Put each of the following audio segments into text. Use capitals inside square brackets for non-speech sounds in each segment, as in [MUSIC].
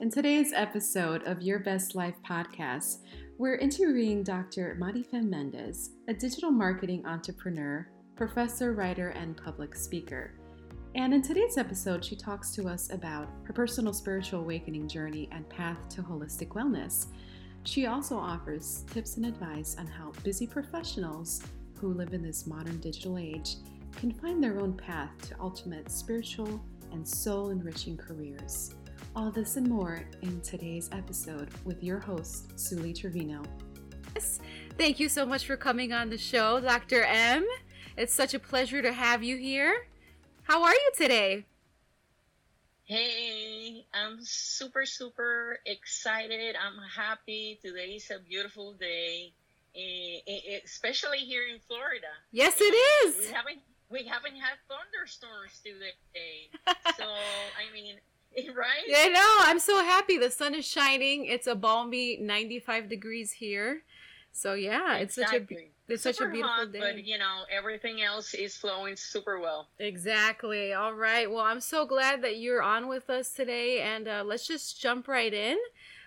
In today's episode of Your Best Life podcast, we're interviewing Dr. Marifem Mendez, a digital marketing entrepreneur, professor, writer, and public speaker. And in today's episode, she talks to us about her personal spiritual awakening journey and path to holistic wellness. She also offers tips and advice on how busy professionals who live in this modern digital age can find their own path to ultimate spiritual and soul enriching careers. All this and more in today's episode with your host, Suli Trevino. Yes. Thank you so much for coming on the show, Dr. M. It's such a pleasure to have you here. How are you today? Hey, I'm super, super excited. I'm happy. Today is a beautiful day, eh, eh, especially here in Florida. Yes, it is. We haven't we haven't had thunderstorms today, [LAUGHS] so I mean, [LAUGHS] right? I know. I'm so happy. The sun is shining. It's a balmy 95 degrees here. So yeah, it's such a it's super such a beautiful hot, day. But you know, everything else is flowing super well. Exactly. All right. Well, I'm so glad that you're on with us today, and uh, let's just jump right in.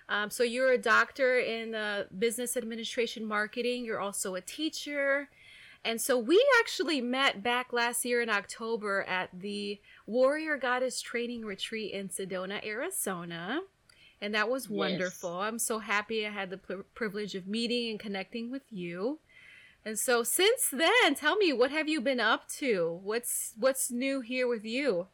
Um, so you're a doctor in uh, business administration marketing. You're also a teacher. And so we actually met back last year in October at the Warrior Goddess Training Retreat in Sedona, Arizona. And that was Yes. wonderful. I'm so happy I had the pri privilege of meeting and connecting with you. And so since then, tell me what have you been up to? What's what's new here with you?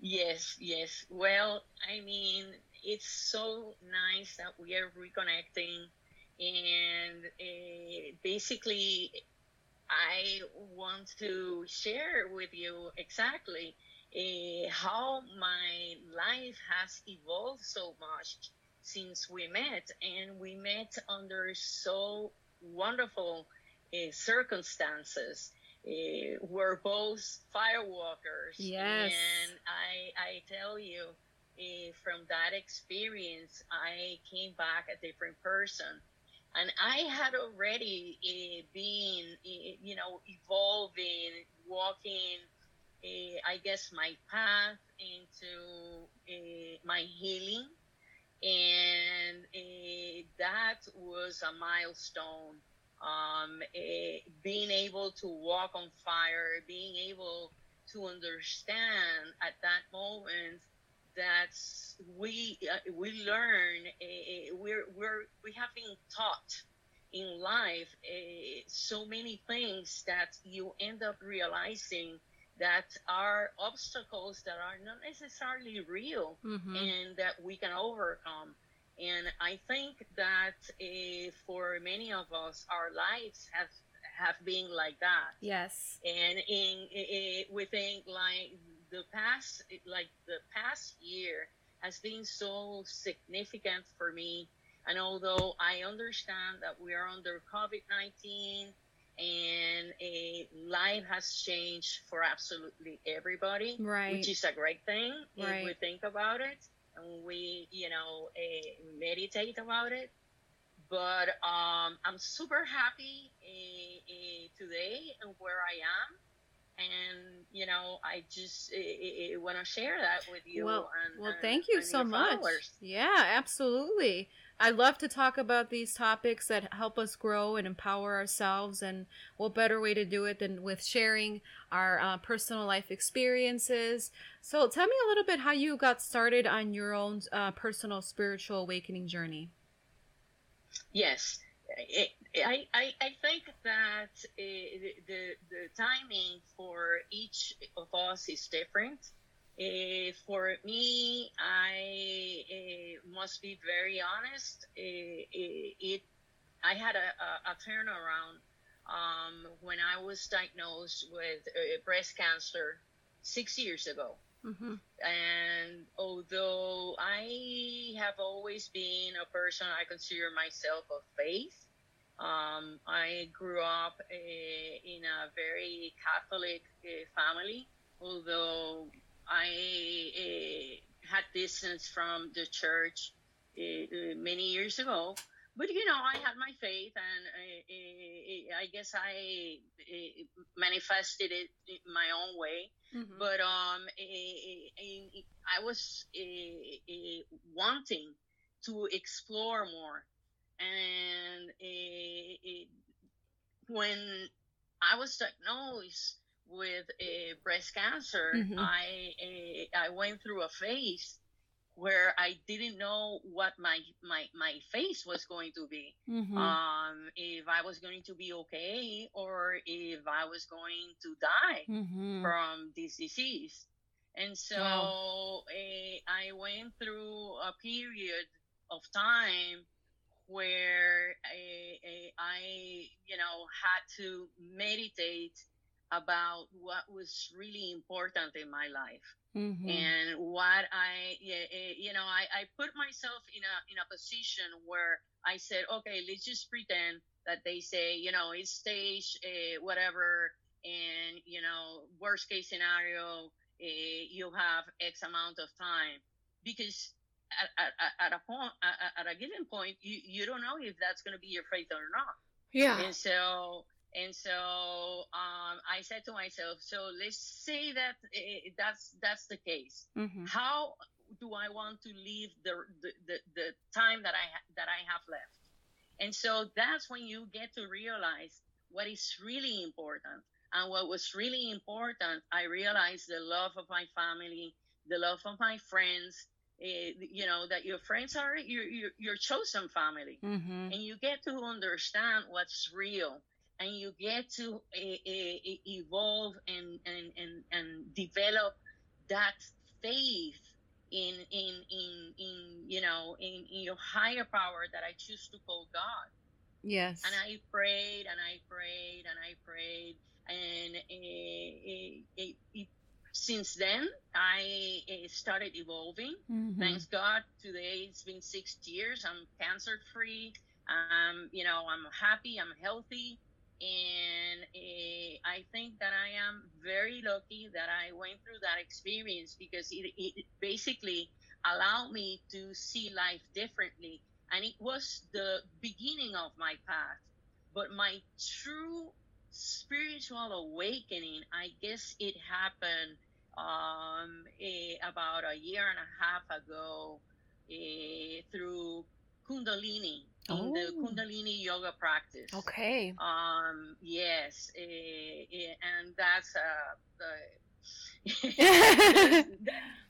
Yes, yes. Well, I mean, it's so nice that we are reconnecting, and uh, basically, want to share with you exactly uh, how my life has evolved so much since we met, and we met under so wonderful uh, circumstances. Uh, we're both firewalkers, Yes. and I I tell you, from that experience, I came back a different person, and I had already uh, been, uh, you know, evolving, walking. Uh, I guess my path into my healing, and that was a milestone um, eh, being able to walk on fire, being able to understand at that moment that we uh, we learn uh, we're we're we have been taught in life uh, so many things that you end up realizing that are obstacles that are not necessarily real Mm-hmm. and that we can overcome. And I think that uh, for many of us, our lives have have been like that. Yes. And in, i we think like the past, like the past year has been so significant for me. And although I understand that we are under COVID nineteen and a life has changed for absolutely everybody, Right. which is a great thing if we think about it and we, you know, uh, meditate about it. But um, I'm super happy uh, uh, today and where I am. And, you know, I just uh, uh, want to share that with you. Well, and, well, thank you so much. followers. Yeah, absolutely. I love to talk about these topics that help us grow and empower ourselves. And what better way to do it than with sharing our uh, personal life experiences? So, tell me a little bit how you got started on your own uh, personal spiritual awakening journey. Yes, I, I I think that uh, the, the timing for each of us is different. Uh, for me, I uh, must be very honest. It, I had a, a, a turnaround um, when I was diagnosed with breast cancer six years ago. Mm-hmm. And although I have always been a person, I consider myself of faith. Um, I grew up uh, in a very Catholic uh, family, although I uh, had distance from the church many years ago. But you know, I had my faith, and uh, I guess I eh, manifested it my own way. Mm-hmm. But um, I was wanting to explore more, and when I was diagnosed with breast cancer, mm-hmm. I I went through a phase where I didn't know what my my my face was going to be. Mm-hmm. Um, if I was going to be okay or if I was going to die mm-hmm. from this disease. And so wow. uh, I went through a period of time where I, eh, I, you know, had to meditate about what was really important in my life. Mm-hmm. And what I, eh, you know, I, I put myself in a in a position where I said, okay, let's just pretend that they say, you know, it's stage uh, whatever, and you know, worst case scenario, uh, you have X amount of time, because at, at, at a point, at, at a given point, you you don't know if that's going to be your fate or not. Yeah. And so and so um, I said to myself, so let's say that it, that's that's the case. Mm-hmm. How do I want to live the, the, the, the time that I ha- that I have left? And so that's when you get to realize what is really important. And what was really important, I realized the love of my family, the love of my friends, uh, you know that your friends are your your, your chosen family mm-hmm. and you get to understand what's real and you get to uh, uh, evolve and, and, and, and develop that faith in, in, in, in you know, in, in your higher power that I choose to call God. Yes. And I prayed and I prayed and I prayed. And it, it, it, since then, I started evolving. Mm-hmm. Thanks God. Today it's been six years. I'm cancer free. Um, you know, I'm happy. I'm healthy and uh, I think that I am very lucky that I went through that experience because it, it basically allowed me to see life differently. And it was the beginning of my path. But my true spiritual awakening, I guess it happened um, uh, about a year and a half ago uh, through Kundalini in oh. the Kundalini yoga practice. Okay. Um. Yes. Uh, and that's uh the. [LAUGHS]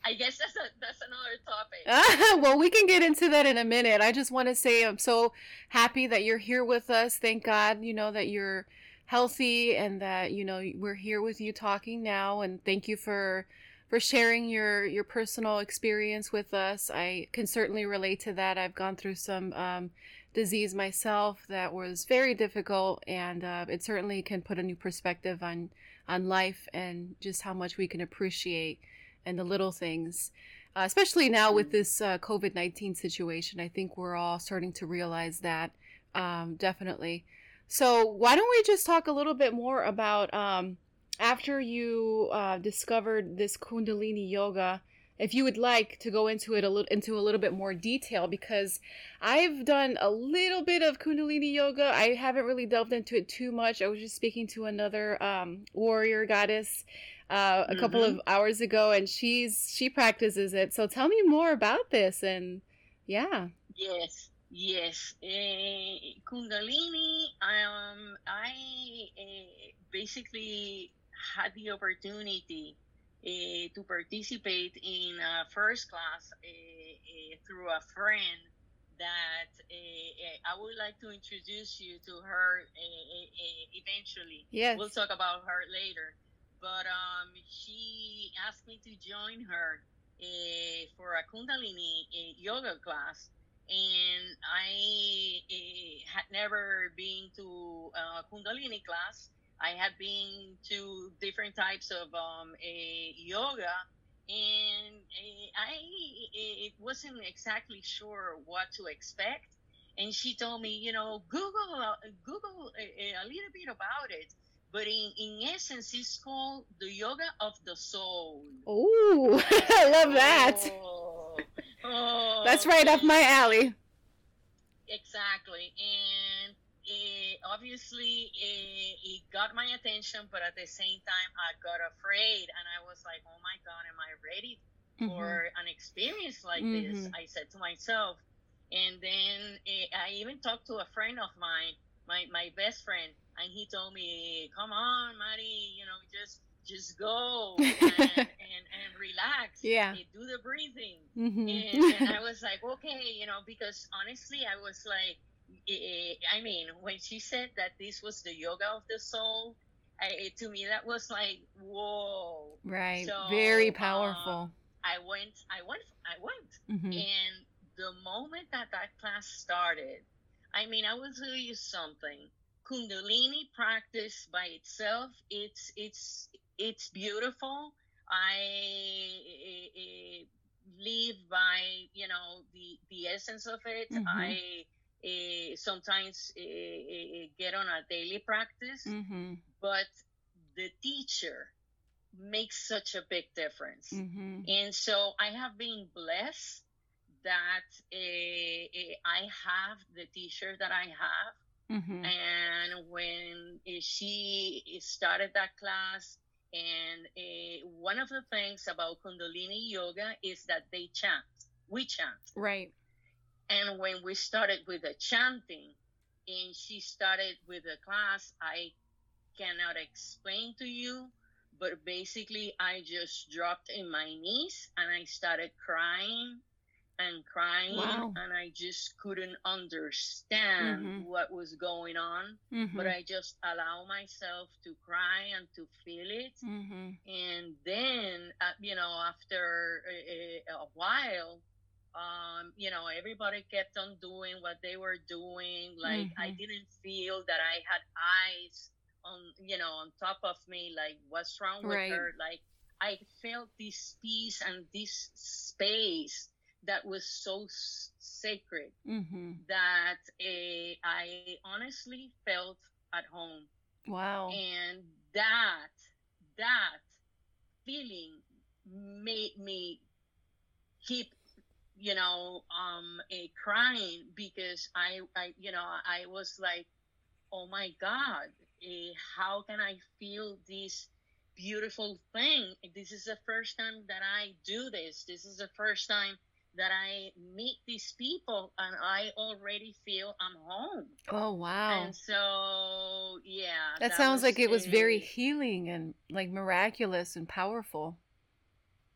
I guess that's a that's another topic. [LAUGHS] well, we can get into that in a minute. I just want to say I'm so happy that you're here with us. Thank God, you know that you're healthy and that you know we're here with you talking now. And thank you for for sharing your your personal experience with us. I can certainly relate to that. I've gone through some um, disease myself that was very difficult, and uh, it certainly can put a new perspective on on life and just how much we can appreciate and the little things. Uh, especially now with this uh, COVID 19 situation, I think we're all starting to realize that um, definitely. So, why don't we just talk a little bit more about um, after you uh, discovered this Kundalini yoga, if you would like to go into it a little into a little bit more detail, because I've done a little bit of Kundalini yoga. I haven't really delved into it too much. I was just speaking to another um, warrior goddess uh, a mm-hmm. couple of hours ago, and she's she practices it. So tell me more about this, and yeah. Yes. Yes, uh, Kundalini. Um, I uh, basically had the opportunity uh, to participate in a first class uh, uh, through a friend that I would like to introduce you to her eventually. Yes. We'll talk about her later. But um, she asked me to join her for a Kundalini yoga class and I had never been to a Kundalini class. I had been to different types of um, a yoga, and I it wasn't exactly sure what to expect. And she told me, you know, Google uh, Google a, a, little bit about it. But in, in essence, it's called the yoga of the soul. Oh, [LAUGHS] I love that. Oh, oh, That's right up my alley exactly and obviously it, it got my attention but at the same time i got afraid and i was like oh my god am i ready Mm-hmm. for an experience like this Mhm. i said to myself and then eh, i even talked to a friend of mine my, my best friend and he told me come on Mari, you know just just go and, [LAUGHS] and, and relax Yeah. eh, do the breathing Mm-hmm. and, and I [LAUGHS] was like, okay, you know, because honestly, I was like, I mean, when she said that this was the yoga of the soul, I, to me that was like, whoa. right. So, Very uh, powerful. I went, I went, I went, mm-hmm. and the moment that that class started, I mean, I will tell you something. Kundalini practice by itself, it's it's it's beautiful. I live by you know the the essence of it. Mhm. I uh, sometimes uh, get on a daily practice, Mm-hmm. but the teacher makes such a big difference. Mm-hmm. And so I have been blessed that I have the teacher that I have. Mm-hmm. And when she started that class, and uh, one of the things about Kundalini Yoga is that they chant. We chant. Right. And when we started with the chanting, and she started with the class, I cannot explain to you, but basically I just dropped in my knees and I started crying and crying, Wow. and I just couldn't understand Mhm. what was going on. Mm-hmm. But I just allow myself to cry and to feel it mm-hmm. and then uh, you know after a, a, a while um you know everybody kept on doing what they were doing like i Mhm. didn't feel that i had eyes on you know on top of me like what's wrong with Right. her like i felt this peace and this space that was so s- sacred Mm-hmm. that uh, i honestly felt at home Wow. and that that feeling made me keep you know um a crying because i i you know i was like oh my god eh, how can i feel this beautiful thing this is the first time that i do this this is the first time that i meet these people and i already feel i'm home Oh wow. and so yeah That sounds like it was very healing and like miraculous and powerful.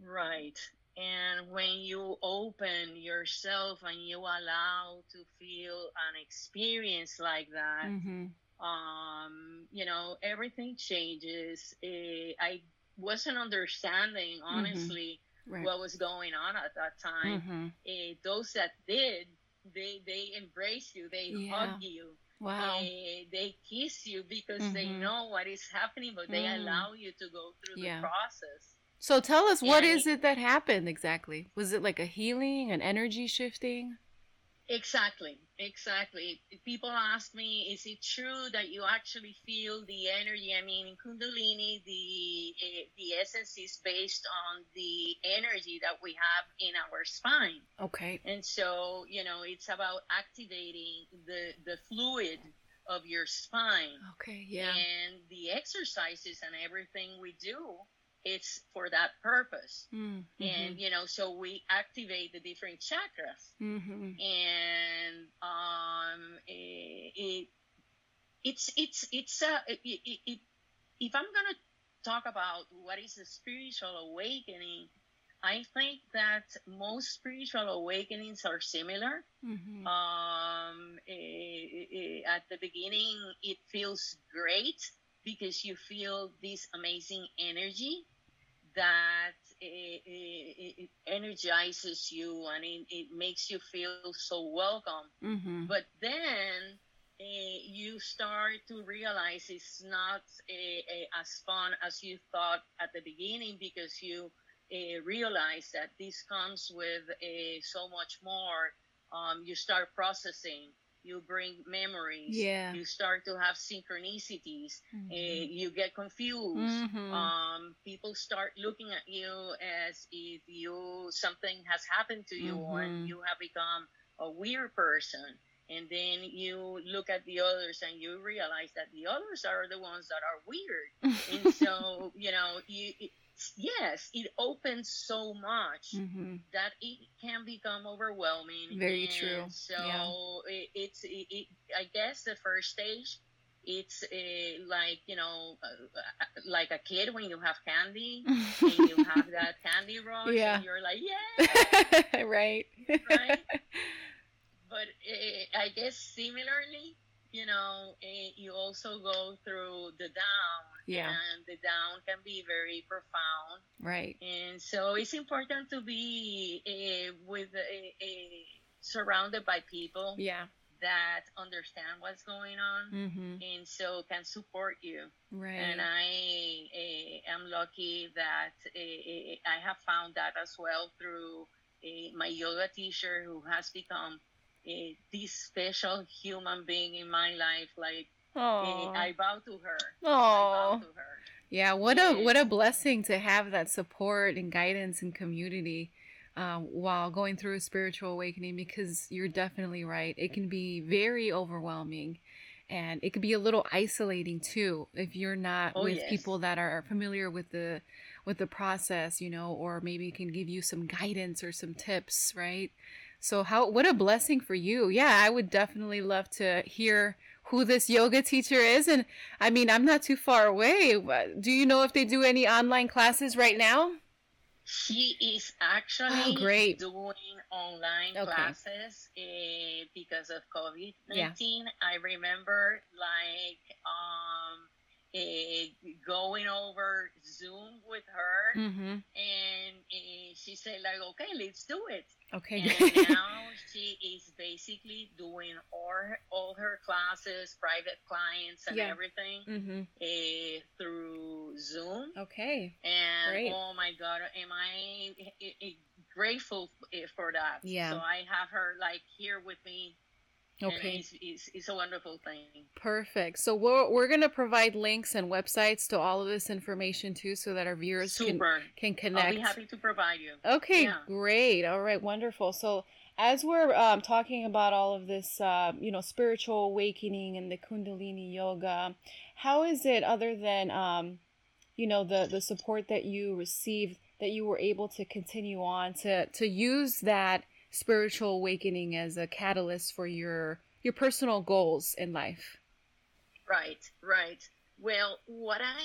Right. And when you open yourself and you allow to feel an experience like that, Mm-hmm. um, you know, everything changes. Eh, I wasn't understanding, honestly, Right. what was going on at that time. mm-hmm. Eh, those that did, they they embrace you, they Yeah. hug you, Wow. eh, they kiss you because they Mhm. know what is happening, but they allow you to go through Yeah. the process. So tell us, what is it that happened exactly? Was it like a healing, an energy shifting? Exactly, exactly. People ask me, is it true that you actually feel the energy? I mean, in Kundalini, the eh, the essence is based on the energy that we have in our spine, Okay. and so you know, it's about activating the the fluid of your spine. Okay. Yeah. And the exercises and everything we do, it's for that purpose. Mm-hmm. And you know, so we activate the different chakras mm-hmm. and um, it, it it's it's it's a it, it, it, if I'm gonna talk about what is a spiritual awakening, I think that most spiritual awakenings are similar. Mm-hmm. Um, eh, eh, at the beginning, it feels great because you feel this amazing energy that it, it, it energizes you and it, it makes you feel so welcome. mm-hmm. But then uh, you start to realize it's not uh, as fun as you thought at the beginning because you uh, realize that this comes with so much more. Um, you start processing. You bring memories. Yeah. You start to have synchronicities. Mhm. Uh, you get confused Mhm. um, people start looking at you as if you something has happened to you Mhm. and you have become a weird person and then you look at the others and you realize that the others are the ones that are weird [LAUGHS] and so you know you yes it opens so much Mm-hmm. that it can become overwhelming Very and true. so Yeah. it, it's it, it, i guess the first stage it's uh, like you know uh, like a kid when you have candy [LAUGHS] and you have that candy rush Yeah. and you're like yeah [LAUGHS] right. right [LAUGHS] but uh, I guess similarly, you know, uh, you also go through the down, Yeah. and the down can be very profound, Right. and so it's important to be uh, with uh, uh, surrounded by people Yeah. that understand what's going on, Mm-hmm. and so can support you. Right. And I am lucky that I have found that as well through my yoga teacher, who has become uh, this special human being in my life. Like uh. I bow to her. I Oh. bow to her. Yeah, what a what a blessing to have that support and guidance and community um, while going through a spiritual awakening because you're definitely right. It can be very overwhelming and it could be a little isolating too if you're not Oh, with yes. people that are familiar with the with the process, you know, or maybe can give you some guidance or some tips, right? So how what a blessing for you. Yeah, I would definitely love to hear who this yoga teacher is and I mean, I'm not too far away. Do you know if they do any online classes right now? She is actually Oh, great. doing online Okay. classes uh, because of COVID nineteen. Yeah. I remember like um, uh, going over Zoom with her, Mm-hmm. and uh, she said like, "Okay, let's do it." Okay. And [LAUGHS] now she is basically doing all her, all her classes, private clients, and Yeah. everything mm-hmm. uh, through Zoom. Okay. And Great. oh my God, am I grateful for that? Yeah. So I have her like here with me. Okay. it's, it's, it's a wonderful thing. Perfect. So we're we're gonna provide links and websites to all of this information too, so that our viewers can Super. can I'll be happy to provide you. Okay, Yeah. great. All right, wonderful. So as we're um, talking about all of this, uh, you know, spiritual awakening and the Kundalini yoga, how is it other than, um, you know, the the support that you received that you were able to continue on to to use that spiritual awakening as a catalyst for your your personal goals in life? Right, right. Well, what I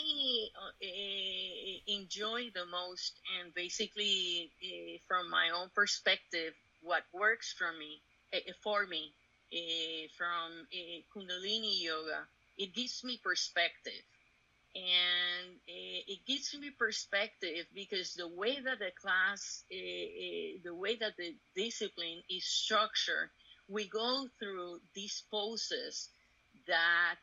uh, eh, enjoy the most, and basically eh, from my own perspective, what works for me, eh, for me, eh, from eh, Kundalini yoga, it gives me perspective, and eh, it gives me perspective because the way that the class, eh, eh, the way that the discipline is structured, we go through these poses that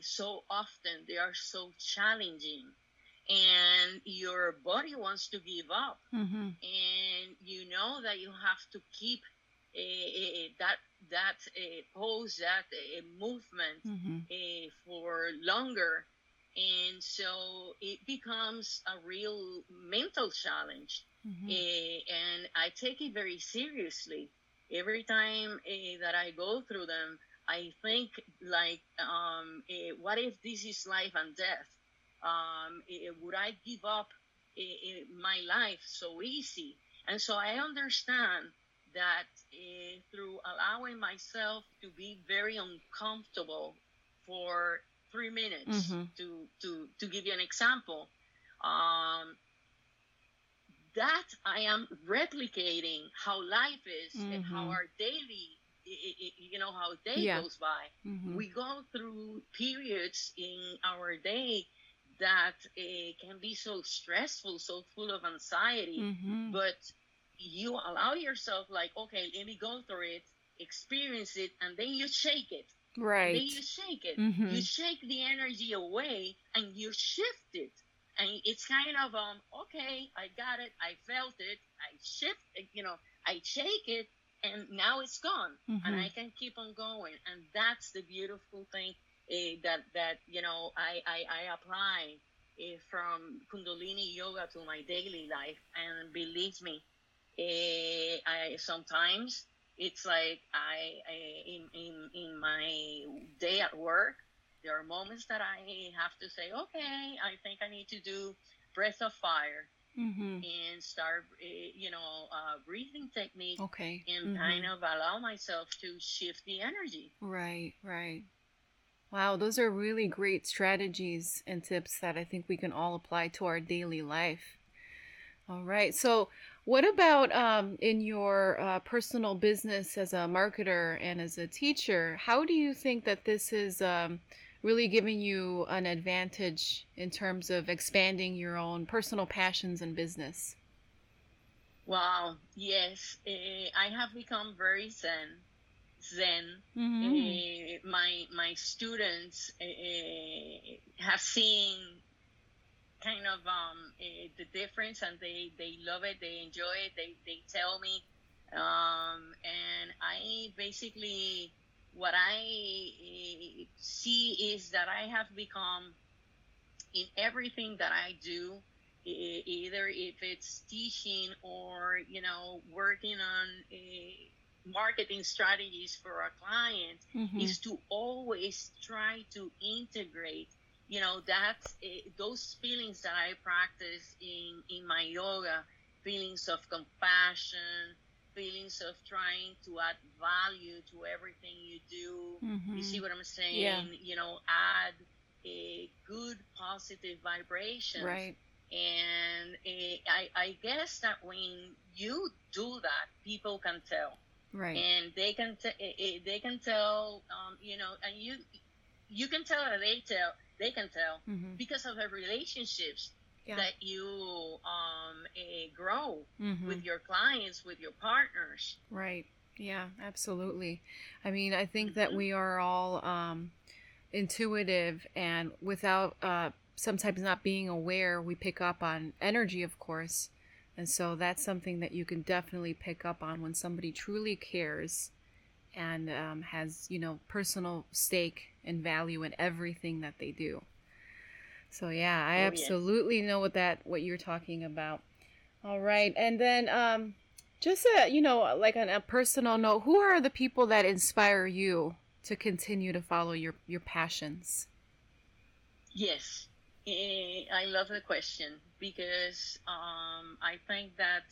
so often they are so challenging and your body wants to give up Mm-hmm. and you know that you have to keep that that uh, pose that uh, movement Mm-hmm. for longer and so it becomes a real mental challenge Mm-hmm. Eh, and I take it very seriously. Every time eh, that I go through them, I think like, um, eh, what if this is life and death? Um, would I give up my life so easy? And so I understand that through allowing myself to be very uncomfortable for three minutes, Mhm. to, to, to give you an example, um, that I am replicating how life is and how Mhm. our daily, you know, how day Yeah. goes by. Mm-hmm. We go through periods in our day that uh, can be so stressful, so full of anxiety, Mm-hmm. but you allow yourself, like, okay, let me go through it, experience it, and then you shake it. Right. Then you shake it. Mhm. You shake the energy away and you shift it. And it's kind of um okay, I got it, I felt it, I shift it, you know, I shake it and now it's gone and Mhm. I can keep on going. And that's the beautiful thing eh, that that you know I I, I apply eh, from Kundalini yoga to my daily life. And believe me, eh, I sometimes it's like I, I in, in in my day at work, there are moments that I have to say, okay, I think I need to do breath of fire. Mm-hmm. and start, eh, you know, uh, breathing technique. Okay. And mm-hmm. kind of allow myself to shift the energy. Right, right. Wow, those are really great strategies and tips that I think we can all apply to our daily life. All right. So, what about um, in your uh, personal business as a marketer and as a teacher? How do you think that this is um, really giving you an advantage in terms of expanding your own personal passions and business? Wow. Yes, uh, I have become very zen Zen. mm-hmm. uh, my my students uh, have seen kind of um, uh, the difference and they, they love it they enjoy it they, they tell me um, and i basically what i see is that i have become in everything that i do either if it's teaching or you know working on a marketing strategies for our clients mm-hmm. is to always try to integrate you know that's uh, those feelings that i practice in in my yoga feelings of compassion feelings of trying to add value to everything you do. Mm-hmm. you see what i'm saying? Yeah. you know add a good positive vibration. Right. And uh, I, I guess that when you do that people can tell. Right. And they can t- they can tell um, you know and you you can tell that they tell they can tell mm-hmm. because of the relationships yeah. that you um, grow mm-hmm. with your clients with your partners right yeah absolutely i mean i think mm-hmm. that we are all um, intuitive and without uh, sometimes not being aware we pick up on energy of course and so that's something that you can definitely pick up on when somebody truly cares and um, has, you know, personal stake and value in everything that they do. So yeah, I oh, absolutely yes. know what that what you're talking about. All right, and then um, just a you know like on a personal note, who are the people that inspire you to continue to follow your your passions? Yes, eh, I love the question because um, I think that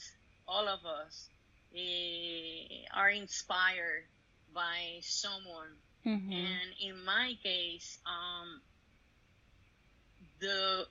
all of us uh, are inspired by someone. Mm-hmm. And in my case, um, the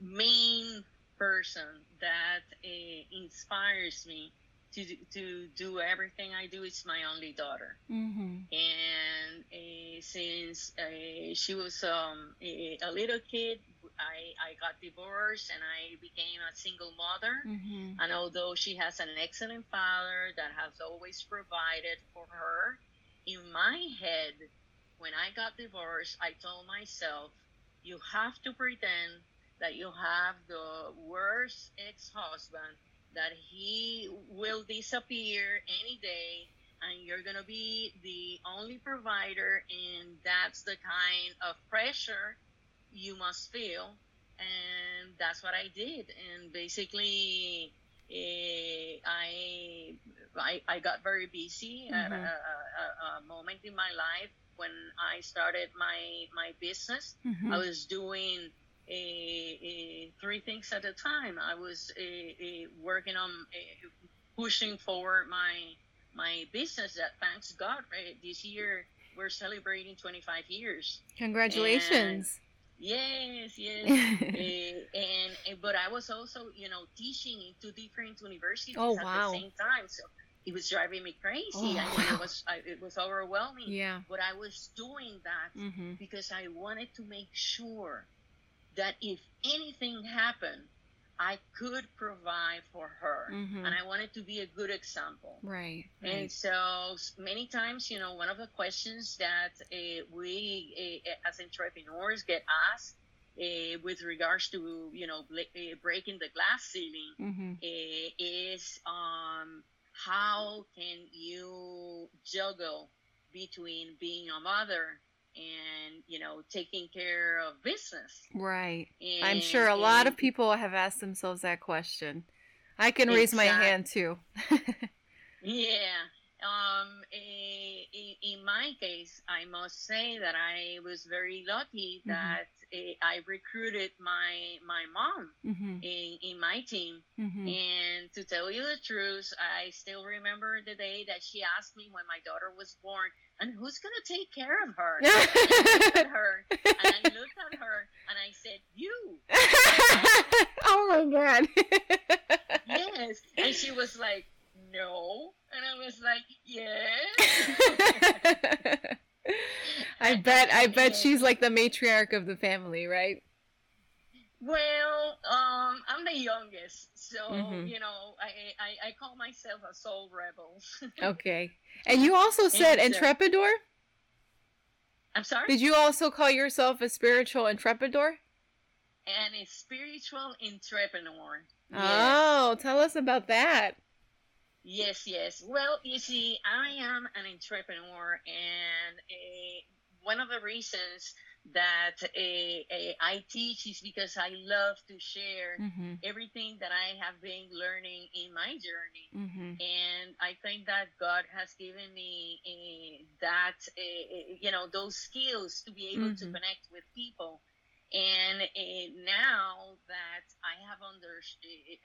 main person that uh, inspires me to to do everything I do is my only daughter, mm-hmm. and uh, since uh, she was um, a, a, little kid, I, I got divorced and I became a single mother. Mm-hmm. And although she has an excellent father that has always provided for her, in my head, when I got divorced, I told myself, you have to pretend that you have the worst ex husband that he will disappear any day and you're going to be the only provider and that's the kind of pressure you must feel. And that's what i did. And basically uh, I, I, I got very busy mm-hmm. at a, a, a, moment in my life when I started my my business. Mm-hmm. I was doing three things at a time. I was working on pushing forward my my business. That thanks God, right? This year we're celebrating 25 years. Congratulations. And yes, yes. uh, [LAUGHS] and, but I was also, you know, teaching in two different universities oh, at wow. the same time. So it was driving me crazy. Oh, I mean, wow. it was I, it was overwhelming. [LAUGHS] Yeah. But I was doing that mm-hmm. because I wanted to make sure that if anything happened, I could provide for her. Mm-hmm. And I wanted to be a good example. Right, right. And so many times, you know, one of the questions that uh, we uh, as entrepreneurs get asked uh, with regards to, you know, breaking the glass ceiling mm-hmm. is um, how can you juggle between being a mother and you know taking care of business. Right. And, i'm sure a lot of people have asked themselves that question. I can raise my hand too. [LAUGHS] Yeah. Um, eh, in, my case, I must say that I was very lucky Mhm. that eh, I recruited my my mom Mm-hmm. in, in my team. Mm-hmm. And to tell you the truth, I still remember the day that she asked me when my daughter was born, and who's gonna take care of her? And I looked at her, and I looked at her, and I said, "You." [LAUGHS] oh my god. Yes. And she was like, "No," and I was like, "Yes." [LAUGHS] I bet I [LAUGHS] bet she's like the matriarch of the family, right? Well, um, I'm the youngest, so Mhm. you know, I, I I call myself a soul rebel. [LAUGHS] Okay. And you also said And, intrepidor? I'm sorry. Did you also call yourself a spiritual intrepidor? and a spiritual entrepreneur. Yes. Oh, tell us about that. Yes, yes. Well, you see, I am an entrepreneur, and uh, one of the reasons that uh, I teach is because I love to share Mm-hmm. everything that I have been learning in my journey. Mm-hmm. And I think that God has given me uh, that, you know, those skills to be able to Mhm. connect with people. And uh, now that I have under,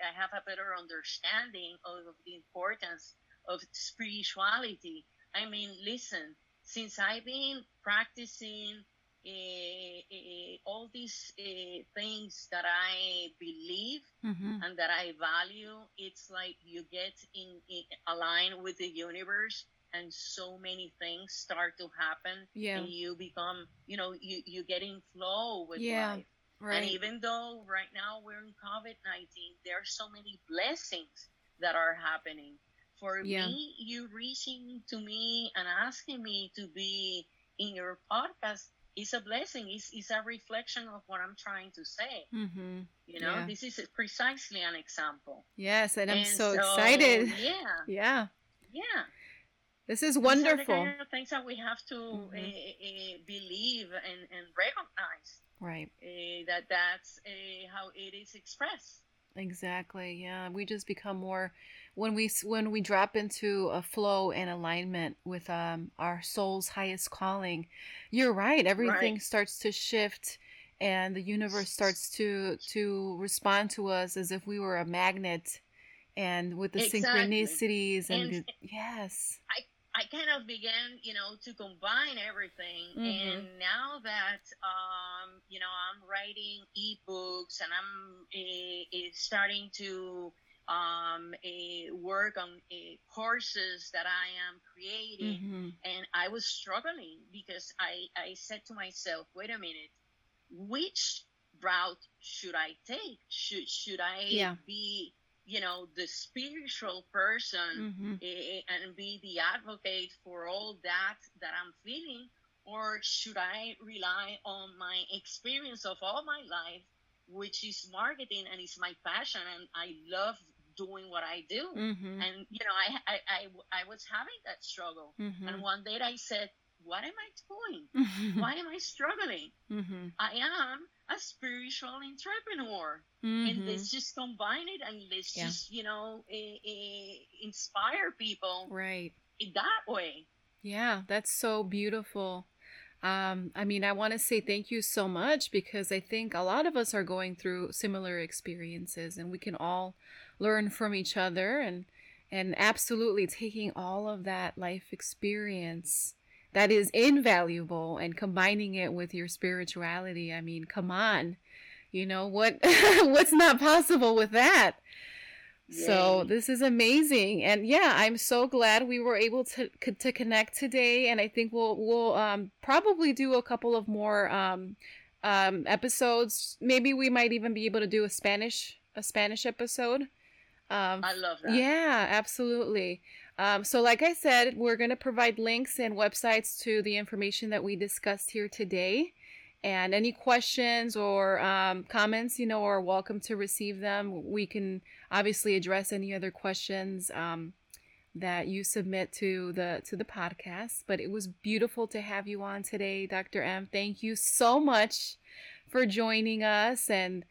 I have a better understanding of the importance of spirituality. I mean, listen, since I've been practicing uh, uh, all these uh, things that I believe Mm-hmm. and that I value, it's like you get in, in aligned with the universe, and so many things start to happen, Yeah. and you become, you know, you you get in flow with Yeah, life. And even though right now we're in COVID 19, there are so many blessings that are happening. For Yeah. me, you reaching to me and asking me to be in your podcast is a blessing. It's, it's a reflection of what I'm trying to say. Mm-hmm. You know, Yeah. this is precisely an example. Yes, and I'm And so, excited. Yeah, [LAUGHS] Yeah. yeah. This is These are the wonderful. kind of things that we have to Mhm. uh, uh, believe and, and recognize. Right. uh, that that's uh, how it is expressed. Exactly. Yeah, we just become more when we when we drop into a flow and alignment with um our soul's highest calling. You're right. Everything Right. starts to shift and the universe starts to to respond to us as if we were a magnet and with the Exactly. synchronicities and, And- the, yes. I kind of began, you know, to combine everything, Mhm. and now that um, you know I'm writing ebooks and I'm uh, starting to um, uh, work on uh, courses that I am creating, hmm and I was struggling because I, I said to myself, wait a minute, which route should I take? Should should I Yeah. be, you know, the spiritual person hmm eh, and be the advocate for all that that I'm feeling, or should I rely on my experience of all my life, which is marketing and it's my passion, and I love doing what I do. hmm And you know, I, I I I was having that struggle. hmm And one day I said, What am I doing? [LAUGHS] Why am I struggling? hmm I am a spiritual entrepreneur. hmm And let's just combine it and let's Yeah. just, you know, eh, eh, inspire people Right. in that way. Yeah, that's so beautiful. Um, I mean, I want to say thank you so much because I think a lot of us are going through similar experiences and we can all learn from each other and and absolutely taking all of that life experience that is invaluable and combining it with your spirituality. I mean, come on. You know, what [LAUGHS] what's not possible with that? So this is amazing, and yeah, I'm so glad we were able to to connect today. And I think we'll we'll um, probably do a couple of more um, um, episodes. Maybe we might even be able to do a Spanish a Spanish episode. Um, I love that. yeah, absolutely. Um, so, like I said, we're going to provide links and websites to the information that we discussed here today. And any questions or um, comments, you know, are welcome to receive them. We can obviously address any other questions um, that you submit to the to the podcast. But it was beautiful to have you on today, Dr. M. Thank you so much for joining us and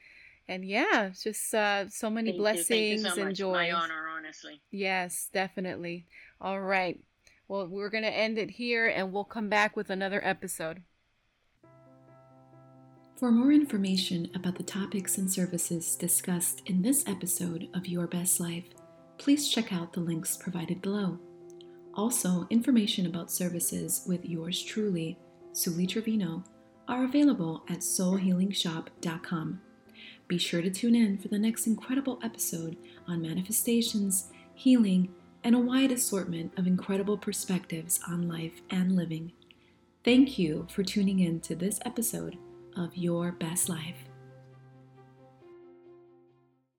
And yeah, just uh, so many Thank blessings you. Thank you so and much. joys. My honor, honestly. Yes, definitely. All right. Well, we're going to end it here and we'll come back with another episode. For more information about the topics and services discussed in this episode of Your Best Life, please check out the links provided below. Also, information about services with yours truly, Suli Trevino, are available at soulhealingshop.com. Be sure to tune in for the next incredible episode on manifestations, healing, and a wide assortment of incredible perspectives on life and living. Thank you for tuning in to this episode of Your Best Life.